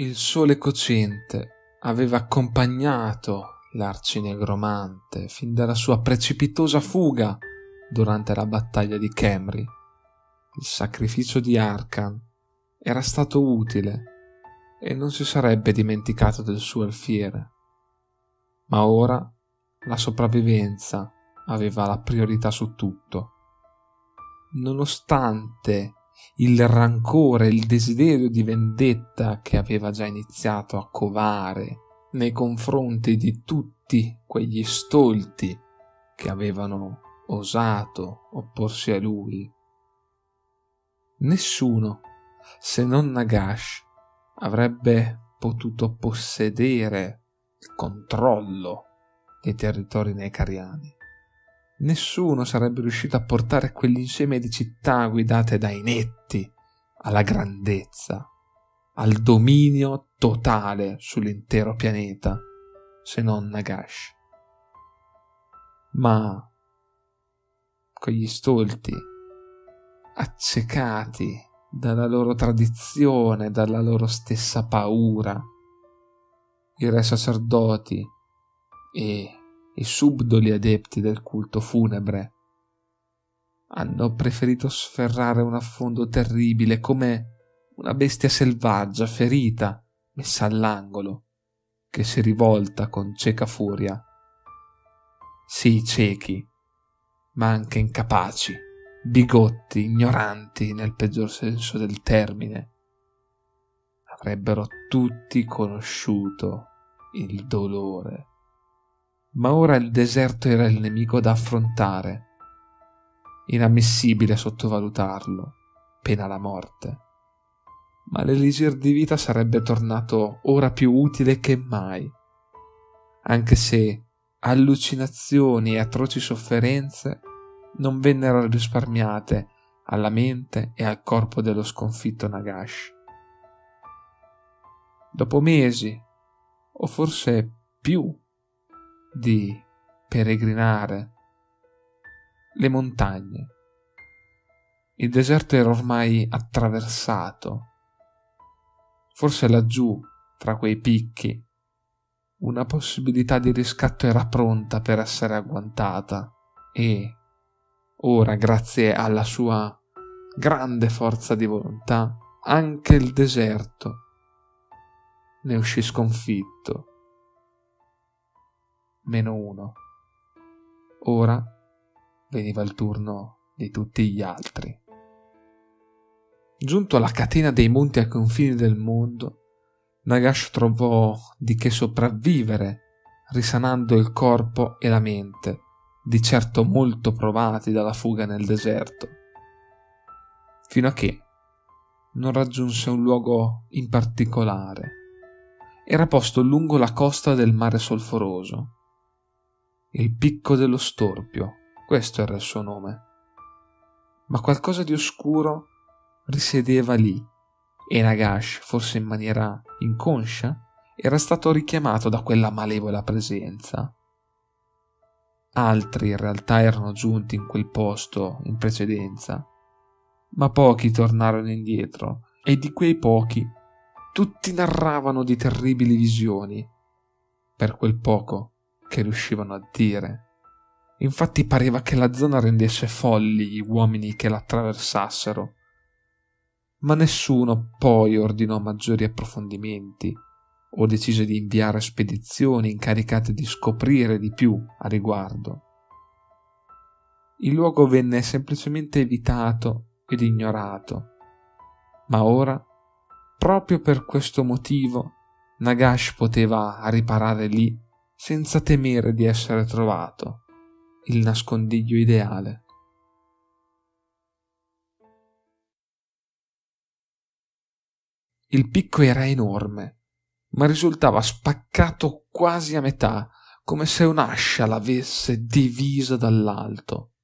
Il sole cocente aveva accompagnato l'arcinegromante fin dalla sua precipitosa fuga durante la battaglia di Camry. Il sacrificio di Arkan era stato utile e non si sarebbe dimenticato del suo alfiere. Ma ora la sopravvivenza aveva la priorità su tutto. Nonostante il rancore, il desiderio di vendetta che aveva già iniziato a covare nei confronti di tutti quegli stolti che avevano osato opporsi a lui. Nessuno, se non Nagash, avrebbe potuto possedere il controllo dei territori necariani. Nessuno sarebbe riuscito a portare quell'insieme di città guidate dai netti alla grandezza, al dominio totale sull'intero pianeta, se non Nagash. Ma quegli stolti, accecati dalla loro tradizione, dalla loro stessa paura, i re sacerdoti e i subdoli adepti del culto funebre hanno preferito sferrare un affondo terribile come una bestia selvaggia ferita messa all'angolo che si rivolta con cieca furia. Sì, ciechi, ma anche incapaci, bigotti, ignoranti nel peggior senso del termine. Avrebbero tutti conosciuto il dolore ma ora il deserto era il nemico da affrontare. Inammissibile sottovalutarlo, pena la morte. Ma l'elisir di vita sarebbe tornato ora più utile che mai, anche se allucinazioni e atroci sofferenze non vennero risparmiate alla mente e al corpo dello sconfitto Nagash. Dopo mesi, o forse più, di peregrinare le montagne. Il deserto era ormai attraversato. Forse laggiù, tra quei picchi, una possibilità di riscatto era pronta per essere agguantata e ora, grazie alla sua grande forza di volontà, anche il deserto ne uscì sconfitto meno uno. Ora veniva il turno di tutti gli altri. Giunto alla catena dei monti ai confini del mondo, Nagash trovò di che sopravvivere, risanando il corpo e la mente, di certo molto provati dalla fuga nel deserto, fino a che non raggiunse un luogo in particolare. Era posto lungo la costa del mare solforoso il picco dello storpio, questo era il suo nome. Ma qualcosa di oscuro risiedeva lì e Nagash, forse in maniera inconscia, era stato richiamato da quella malevola presenza. Altri in realtà erano giunti in quel posto in precedenza, ma pochi tornarono indietro e di quei pochi tutti narravano di terribili visioni. Per quel poco che riuscivano a dire. Infatti pareva che la zona rendesse folli gli uomini che la attraversassero. Ma nessuno poi ordinò maggiori approfondimenti o decise di inviare spedizioni incaricate di scoprire di più a riguardo. Il luogo venne semplicemente evitato ed ignorato, ma ora, proprio per questo motivo, Nagash poteva riparare lì senza temere di essere trovato, il nascondiglio ideale. Il picco era enorme, ma risultava spaccato quasi a metà, come se un'ascia l'avesse divisa dall'alto.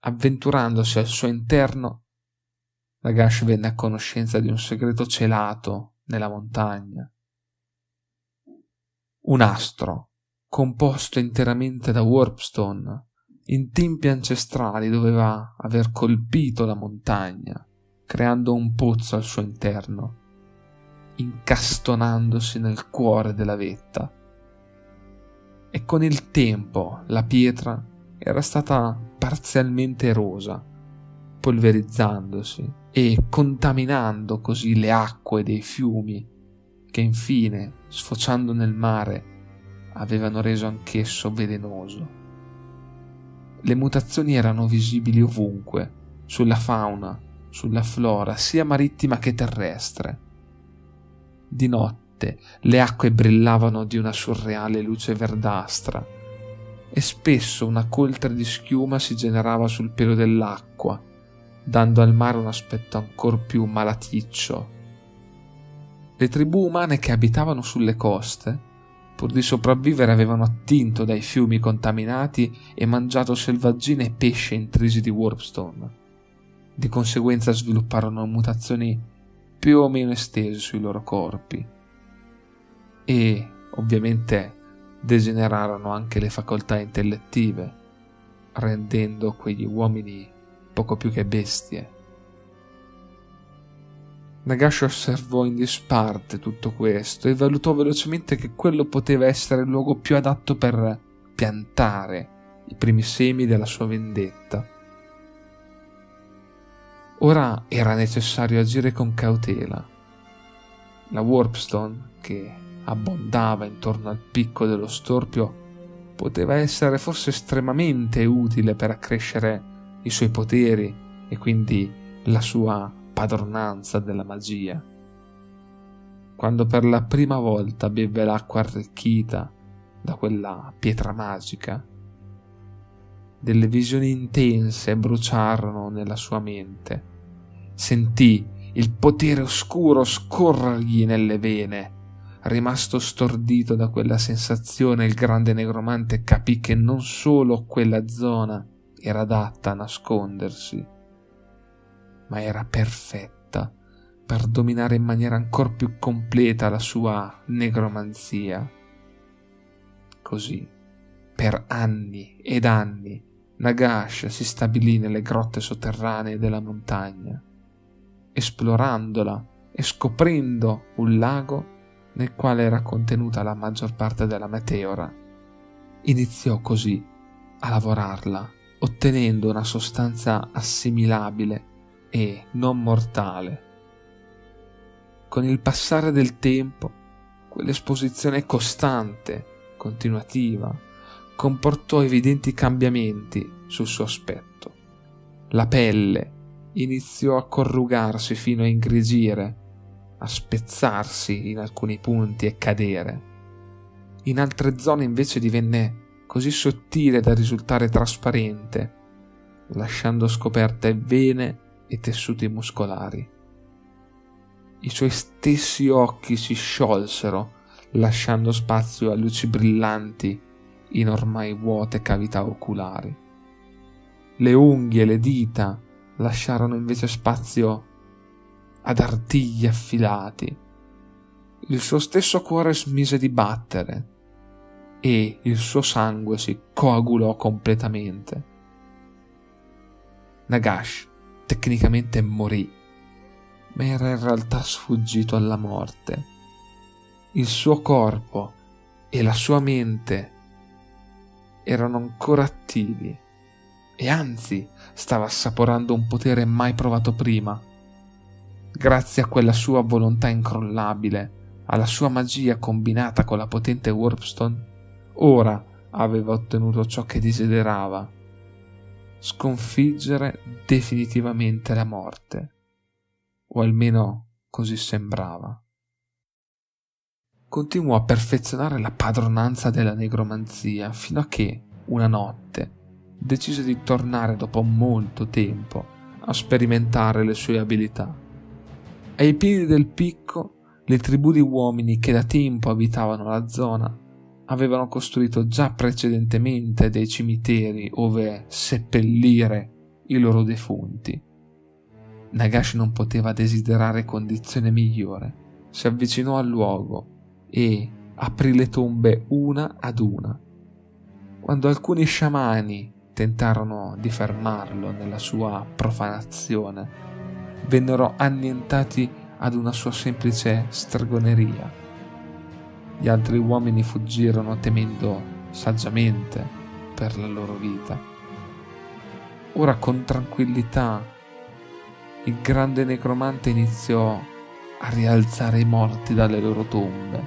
Avventurandosi al suo interno, Lagash venne a conoscenza di un segreto celato nella montagna un astro, composto interamente da warpstone, in tempi ancestrali doveva aver colpito la montagna, creando un pozzo al suo interno. incastonandosi nel cuore della vetta. E con il tempo la pietra era stata parzialmente erosa, polverizzandosi e contaminando così le acque dei fiumi che infine, sfociando nel mare, avevano reso anch'esso velenoso. Le mutazioni erano visibili ovunque, sulla fauna, sulla flora, sia marittima che terrestre. Di notte le acque brillavano di una surreale luce verdastra e spesso una coltre di schiuma si generava sul pelo dell'acqua, dando al mare un aspetto ancor più malaticcio. Le tribù umane che abitavano sulle coste, pur di sopravvivere, avevano attinto dai fiumi contaminati e mangiato selvaggine e pesce intrisi di warpstone. Di conseguenza svilupparono mutazioni più o meno estese sui loro corpi e, ovviamente, degenerarono anche le facoltà intellettive, rendendo quegli uomini poco più che bestie. Nagash osservò in disparte tutto questo e valutò velocemente che quello poteva essere il luogo più adatto per piantare i primi semi della sua vendetta. Ora era necessario agire con cautela. La Warpstone, che abbondava intorno al picco dello storpio, poteva essere forse estremamente utile per accrescere i suoi poteri e quindi la sua padronanza della magia. Quando per la prima volta beve l'acqua arricchita da quella pietra magica, delle visioni intense bruciarono nella sua mente. Sentì il potere oscuro scorrergli nelle vene. Rimasto stordito da quella sensazione, il grande negromante capì che non solo quella zona era adatta a nascondersi, ma era perfetta per dominare in maniera ancora più completa la sua negromanzia. Così, per anni ed anni, Nagash si stabilì nelle grotte sotterranee della montagna, esplorandola e scoprendo un lago nel quale era contenuta la maggior parte della meteora. Iniziò così a lavorarla ottenendo una sostanza assimilabile e non mortale. Con il passare del tempo, quell'esposizione costante, continuativa, comportò evidenti cambiamenti sul suo aspetto. La pelle iniziò a corrugarsi fino a ingrigire, a spezzarsi in alcuni punti e cadere. In altre zone invece divenne così sottile da risultare trasparente, lasciando scoperte vene e tessuti muscolari. I suoi stessi occhi si sciolsero, lasciando spazio a luci brillanti in ormai vuote cavità oculari. Le unghie e le dita lasciarono invece spazio ad artigli affilati. Il suo stesso cuore smise di battere e il suo sangue si coagulò completamente. Nagash tecnicamente morì, ma era in realtà sfuggito alla morte. Il suo corpo e la sua mente erano ancora attivi e anzi stava assaporando un potere mai provato prima. Grazie a quella sua volontà incrollabile, alla sua magia combinata con la potente Warpstone, Ora aveva ottenuto ciò che desiderava, sconfiggere definitivamente la morte, o almeno così sembrava. Continuò a perfezionare la padronanza della negromanzia fino a che, una notte, decise di tornare dopo molto tempo a sperimentare le sue abilità. Ai piedi del picco, le tribù di uomini che da tempo abitavano la zona avevano costruito già precedentemente dei cimiteri ove seppellire i loro defunti. Nagash non poteva desiderare condizione migliore. Si avvicinò al luogo e aprì le tombe una ad una. Quando alcuni sciamani tentarono di fermarlo nella sua profanazione, vennero annientati ad una sua semplice stregoneria. Gli altri uomini fuggirono temendo saggiamente per la loro vita. Ora con tranquillità il grande necromante iniziò a rialzare i morti dalle loro tombe,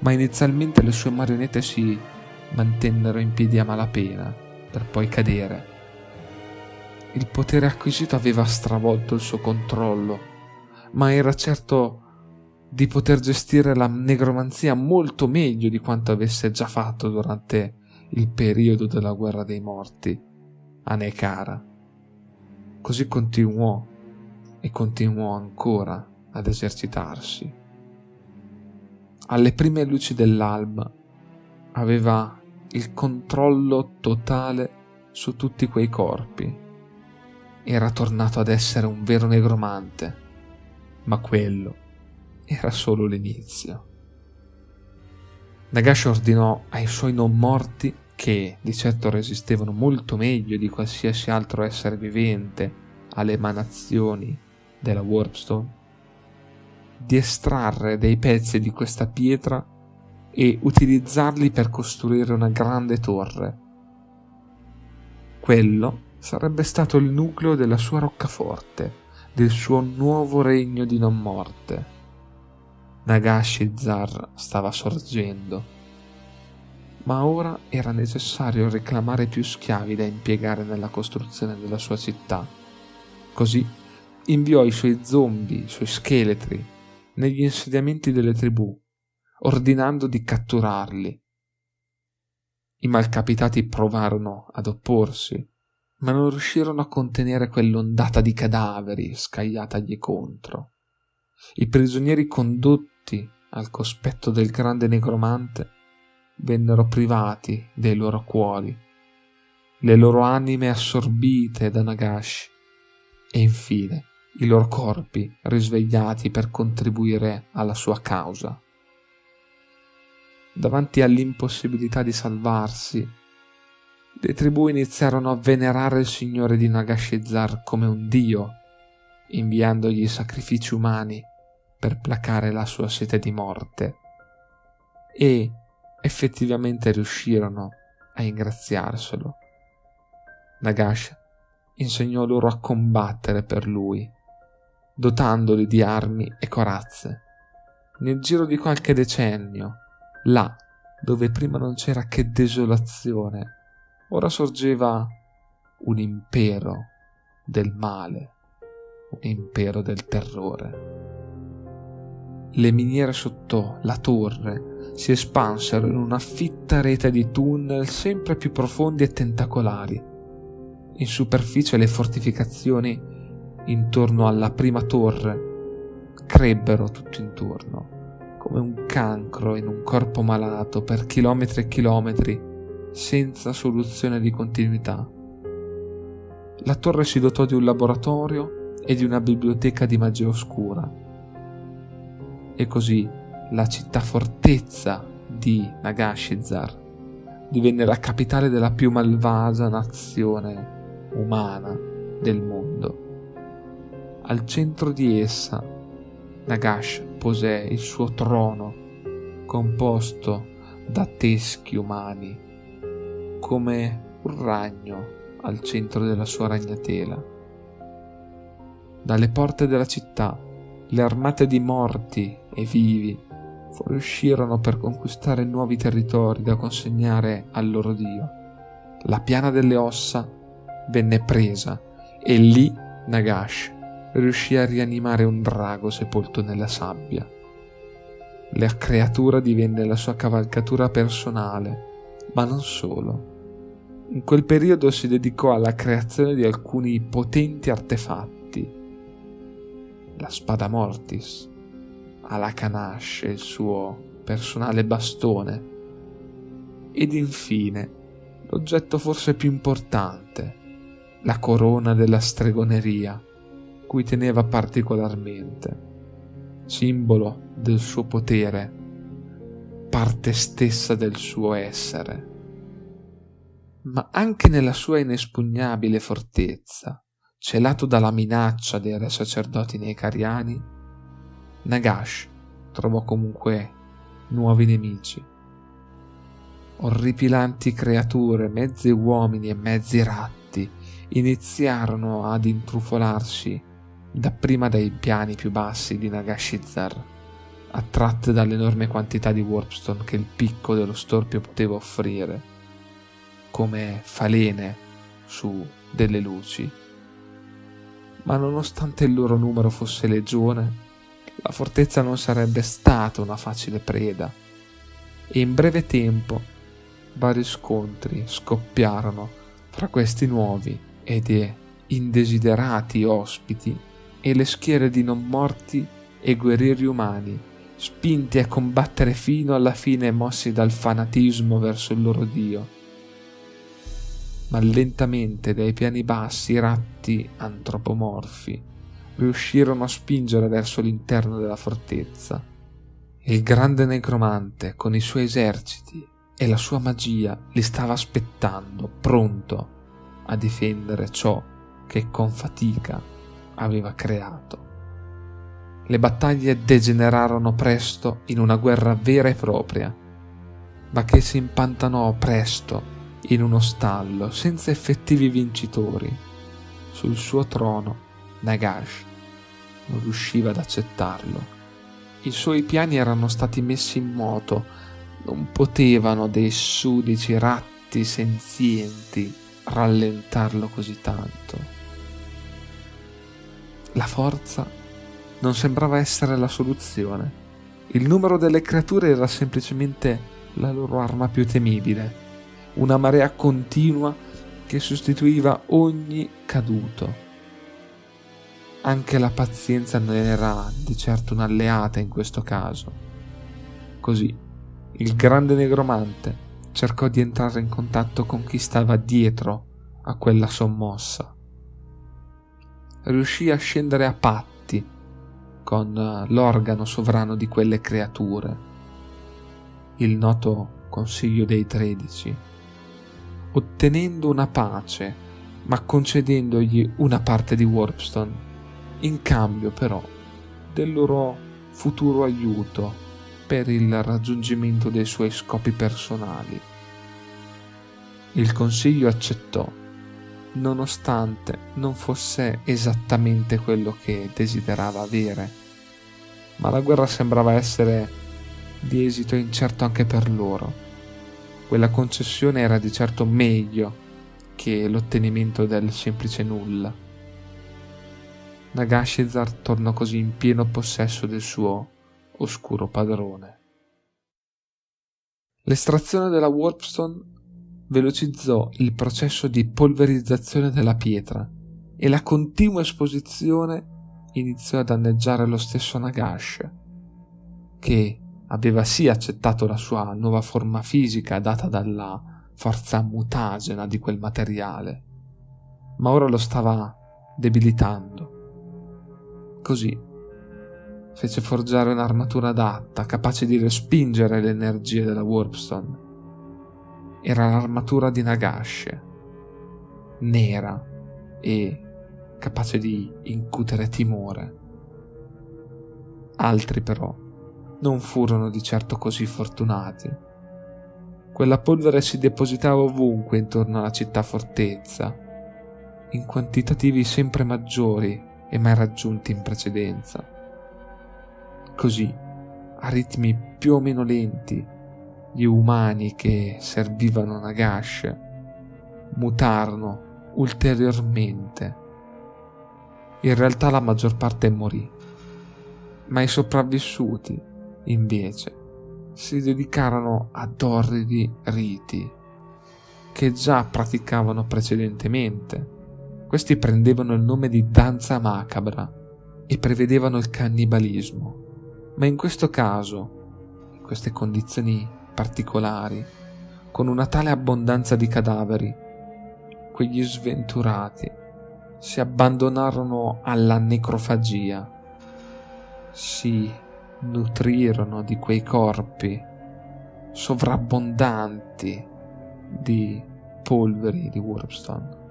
ma inizialmente le sue marionette si mantennero in piedi a malapena per poi cadere. Il potere acquisito aveva stravolto il suo controllo ma era certo di poter gestire la negromanzia molto meglio di quanto avesse già fatto durante il periodo della guerra dei morti a Nekara. Così continuò e continuò ancora ad esercitarsi. Alle prime luci dell'alba aveva il controllo totale su tutti quei corpi. Era tornato ad essere un vero negromante ma quello era solo l'inizio. Nagash ordinò ai suoi non morti, che di certo resistevano molto meglio di qualsiasi altro essere vivente alle emanazioni della Warpstone, di estrarre dei pezzi di questa pietra e utilizzarli per costruire una grande torre. Quello sarebbe stato il nucleo della sua roccaforte del suo nuovo regno di non morte. Nagashi Zar stava sorgendo, ma ora era necessario reclamare più schiavi da impiegare nella costruzione della sua città. Così inviò i suoi zombie, i suoi scheletri, negli insediamenti delle tribù, ordinando di catturarli. I malcapitati provarono ad opporsi, ma non riuscirono a contenere quell'ondata di cadaveri scagliatagli contro. I prigionieri condotti al cospetto del grande negromante vennero privati dei loro cuori, le loro anime assorbite da Nagash e infine i loro corpi risvegliati per contribuire alla sua causa. Davanti all'impossibilità di salvarsi, le tribù iniziarono a venerare il signore di Nagashizar come un dio, inviandogli sacrifici umani per placare la sua sete di morte. E effettivamente riuscirono a ingraziarselo. Nagash insegnò loro a combattere per lui, dotandoli di armi e corazze. Nel giro di qualche decennio, là dove prima non c'era che desolazione ora sorgeva un impero del male, un impero del terrore. Le miniere sotto la torre si espansero in una fitta rete di tunnel sempre più profondi e tentacolari. In superficie le fortificazioni intorno alla prima torre crebbero tutto intorno, come un cancro in un corpo malato per chilometri e chilometri senza soluzione di continuità. La torre si dotò di un laboratorio e di una biblioteca di magia oscura. E così la città fortezza di Nagashizar divenne la capitale della più malvagia nazione umana del mondo. Al centro di essa Nagash posè il suo trono composto da teschi umani come un ragno al centro della sua ragnatela. Dalle porte della città le armate di morti e vivi fuoriuscirono per conquistare nuovi territori da consegnare al loro dio. La piana delle ossa venne presa e lì Nagash riuscì a rianimare un drago sepolto nella sabbia. La creatura divenne la sua cavalcatura personale, ma non solo. In quel periodo si dedicò alla creazione di alcuni potenti artefatti. La spada mortis, Alakanash e il suo personale bastone, ed infine l'oggetto forse più importante, la corona della stregoneria, cui teneva particolarmente, simbolo del suo potere, parte stessa del suo essere. Ma anche nella sua inespugnabile fortezza, celato dalla minaccia dei re sacerdoti necariani, Nagash trovò comunque nuovi nemici. Orripilanti creature, mezzi uomini e mezzi ratti, iniziarono ad intrufolarsi dapprima dai piani più bassi di Nagashizar, attratte dall'enorme quantità di warpstone che il picco dello storpio poteva offrire, come falene su delle luci. Ma nonostante il loro numero fosse legione, la fortezza non sarebbe stata una facile preda e in breve tempo vari scontri scoppiarono fra questi nuovi ed indesiderati ospiti e le schiere di non morti e guerrieri umani, spinti a combattere fino alla fine mossi dal fanatismo verso il loro dio. Ma lentamente dai piani bassi i ratti antropomorfi riuscirono a spingere verso l'interno della fortezza. Il grande necromante, con i suoi eserciti e la sua magia, li stava aspettando, pronto a difendere ciò che con fatica aveva creato. Le battaglie degenerarono presto in una guerra vera e propria, ma che si impantanò presto in uno stallo senza effettivi vincitori. Sul suo trono Nagash non riusciva ad accettarlo. I suoi piani erano stati messi in moto, non potevano dei sudici ratti senzienti rallentarlo così tanto. La forza non sembrava essere la soluzione. Il numero delle creature era semplicemente la loro arma più temibile, una marea continua che sostituiva ogni caduto anche la pazienza non era di certo un'alleata in questo caso. Così, il grande negromante cercò di entrare in contatto con chi stava dietro a quella sommossa. Riuscì a scendere a patti con l'organo sovrano di quelle creature, il noto Consiglio dei Tredici, ottenendo una pace, ma concedendogli una parte di Warpstone in cambio però del loro futuro aiuto per il raggiungimento dei suoi scopi personali. Il consiglio accettò, nonostante non fosse esattamente quello che desiderava avere, ma la guerra sembrava essere di esito incerto anche per loro. Quella concessione era di certo meglio che l'ottenimento del semplice nulla. Nagashizar tornò così in pieno possesso del suo oscuro padrone. L'estrazione della Warpstone velocizzò il processo di polverizzazione della pietra e la continua esposizione iniziò a danneggiare lo stesso Nagash, che aveva sì accettato la sua nuova forma fisica data dalla forza mutagena di quel materiale, ma ora lo stava debilitando Così fece forgiare un'armatura adatta, capace di respingere le energie della Warpstone. Era l'armatura di Nagash, nera e capace di incutere timore. Altri però non furono di certo così fortunati. Quella polvere si depositava ovunque intorno alla città fortezza, in quantitativi sempre maggiori e mai raggiunti in precedenza. Così, a ritmi più o meno lenti, gli umani che servivano Nagash mutarono ulteriormente. In realtà la maggior parte morì, ma i sopravvissuti, invece, si dedicarono ad orridi riti che già praticavano precedentemente questi prendevano il nome di danza macabra e prevedevano il cannibalismo. Ma in questo caso, in queste condizioni particolari, con una tale abbondanza di cadaveri, quegli sventurati si abbandonarono alla necrofagia, si nutrirono di quei corpi sovrabbondanti di polveri di Warpstone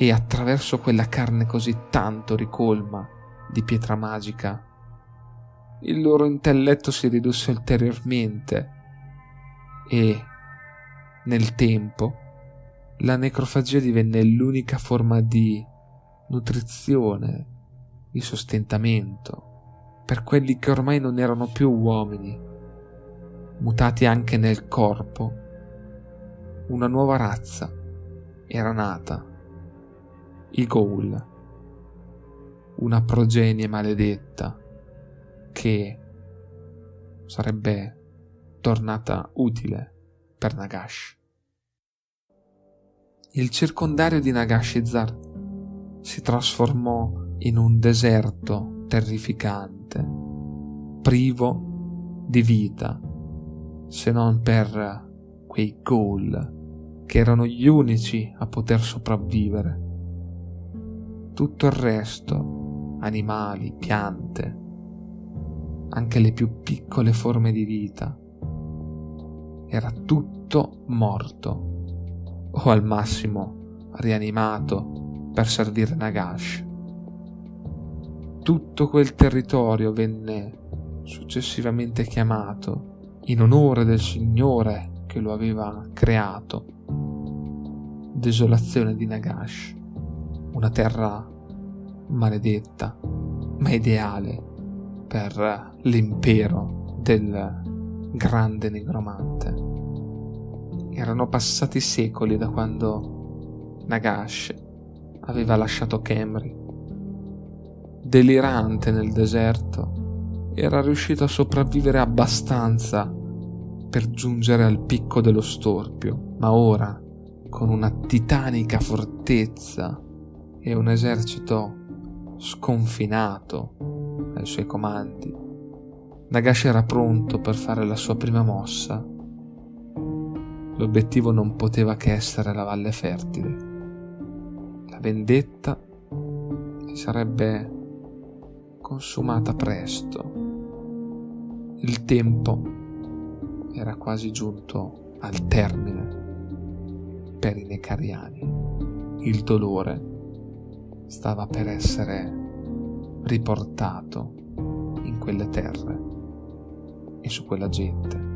e attraverso quella carne così tanto ricolma di pietra magica il loro intelletto si ridusse ulteriormente e, nel tempo, la necrofagia divenne l'unica forma di nutrizione, di sostentamento per quelli che ormai non erano più uomini, mutati anche nel corpo. Una nuova razza era nata, i Ghoul, una progenie maledetta che sarebbe tornata utile per Nagash. Il circondario di Nagashizar si trasformò in un deserto terrificante, privo di vita, se non per quei ghoul che erano gli unici a poter sopravvivere. Tutto il resto, animali, piante, anche le più piccole forme di vita, era tutto morto o al massimo rianimato per servire Nagash. Tutto quel territorio venne successivamente chiamato in onore del Signore che lo aveva creato. Desolazione di Nagash, una terra maledetta, ma ideale per l'impero del grande negromante. Erano passati secoli da quando Nagash aveva lasciato Kemri. Delirante nel deserto, era riuscito a sopravvivere abbastanza per giungere al picco dello storpio, ma ora, con una titanica fortezza e un esercito sconfinato ai suoi comandi. Nagashi era pronto per fare la sua prima mossa. L'obiettivo non poteva che essere la Valle Fertile. La vendetta si sarebbe consumata presto. Il tempo era quasi giunto al termine per i necariani. Il dolore stava per essere riportato in quelle terre e su quella gente.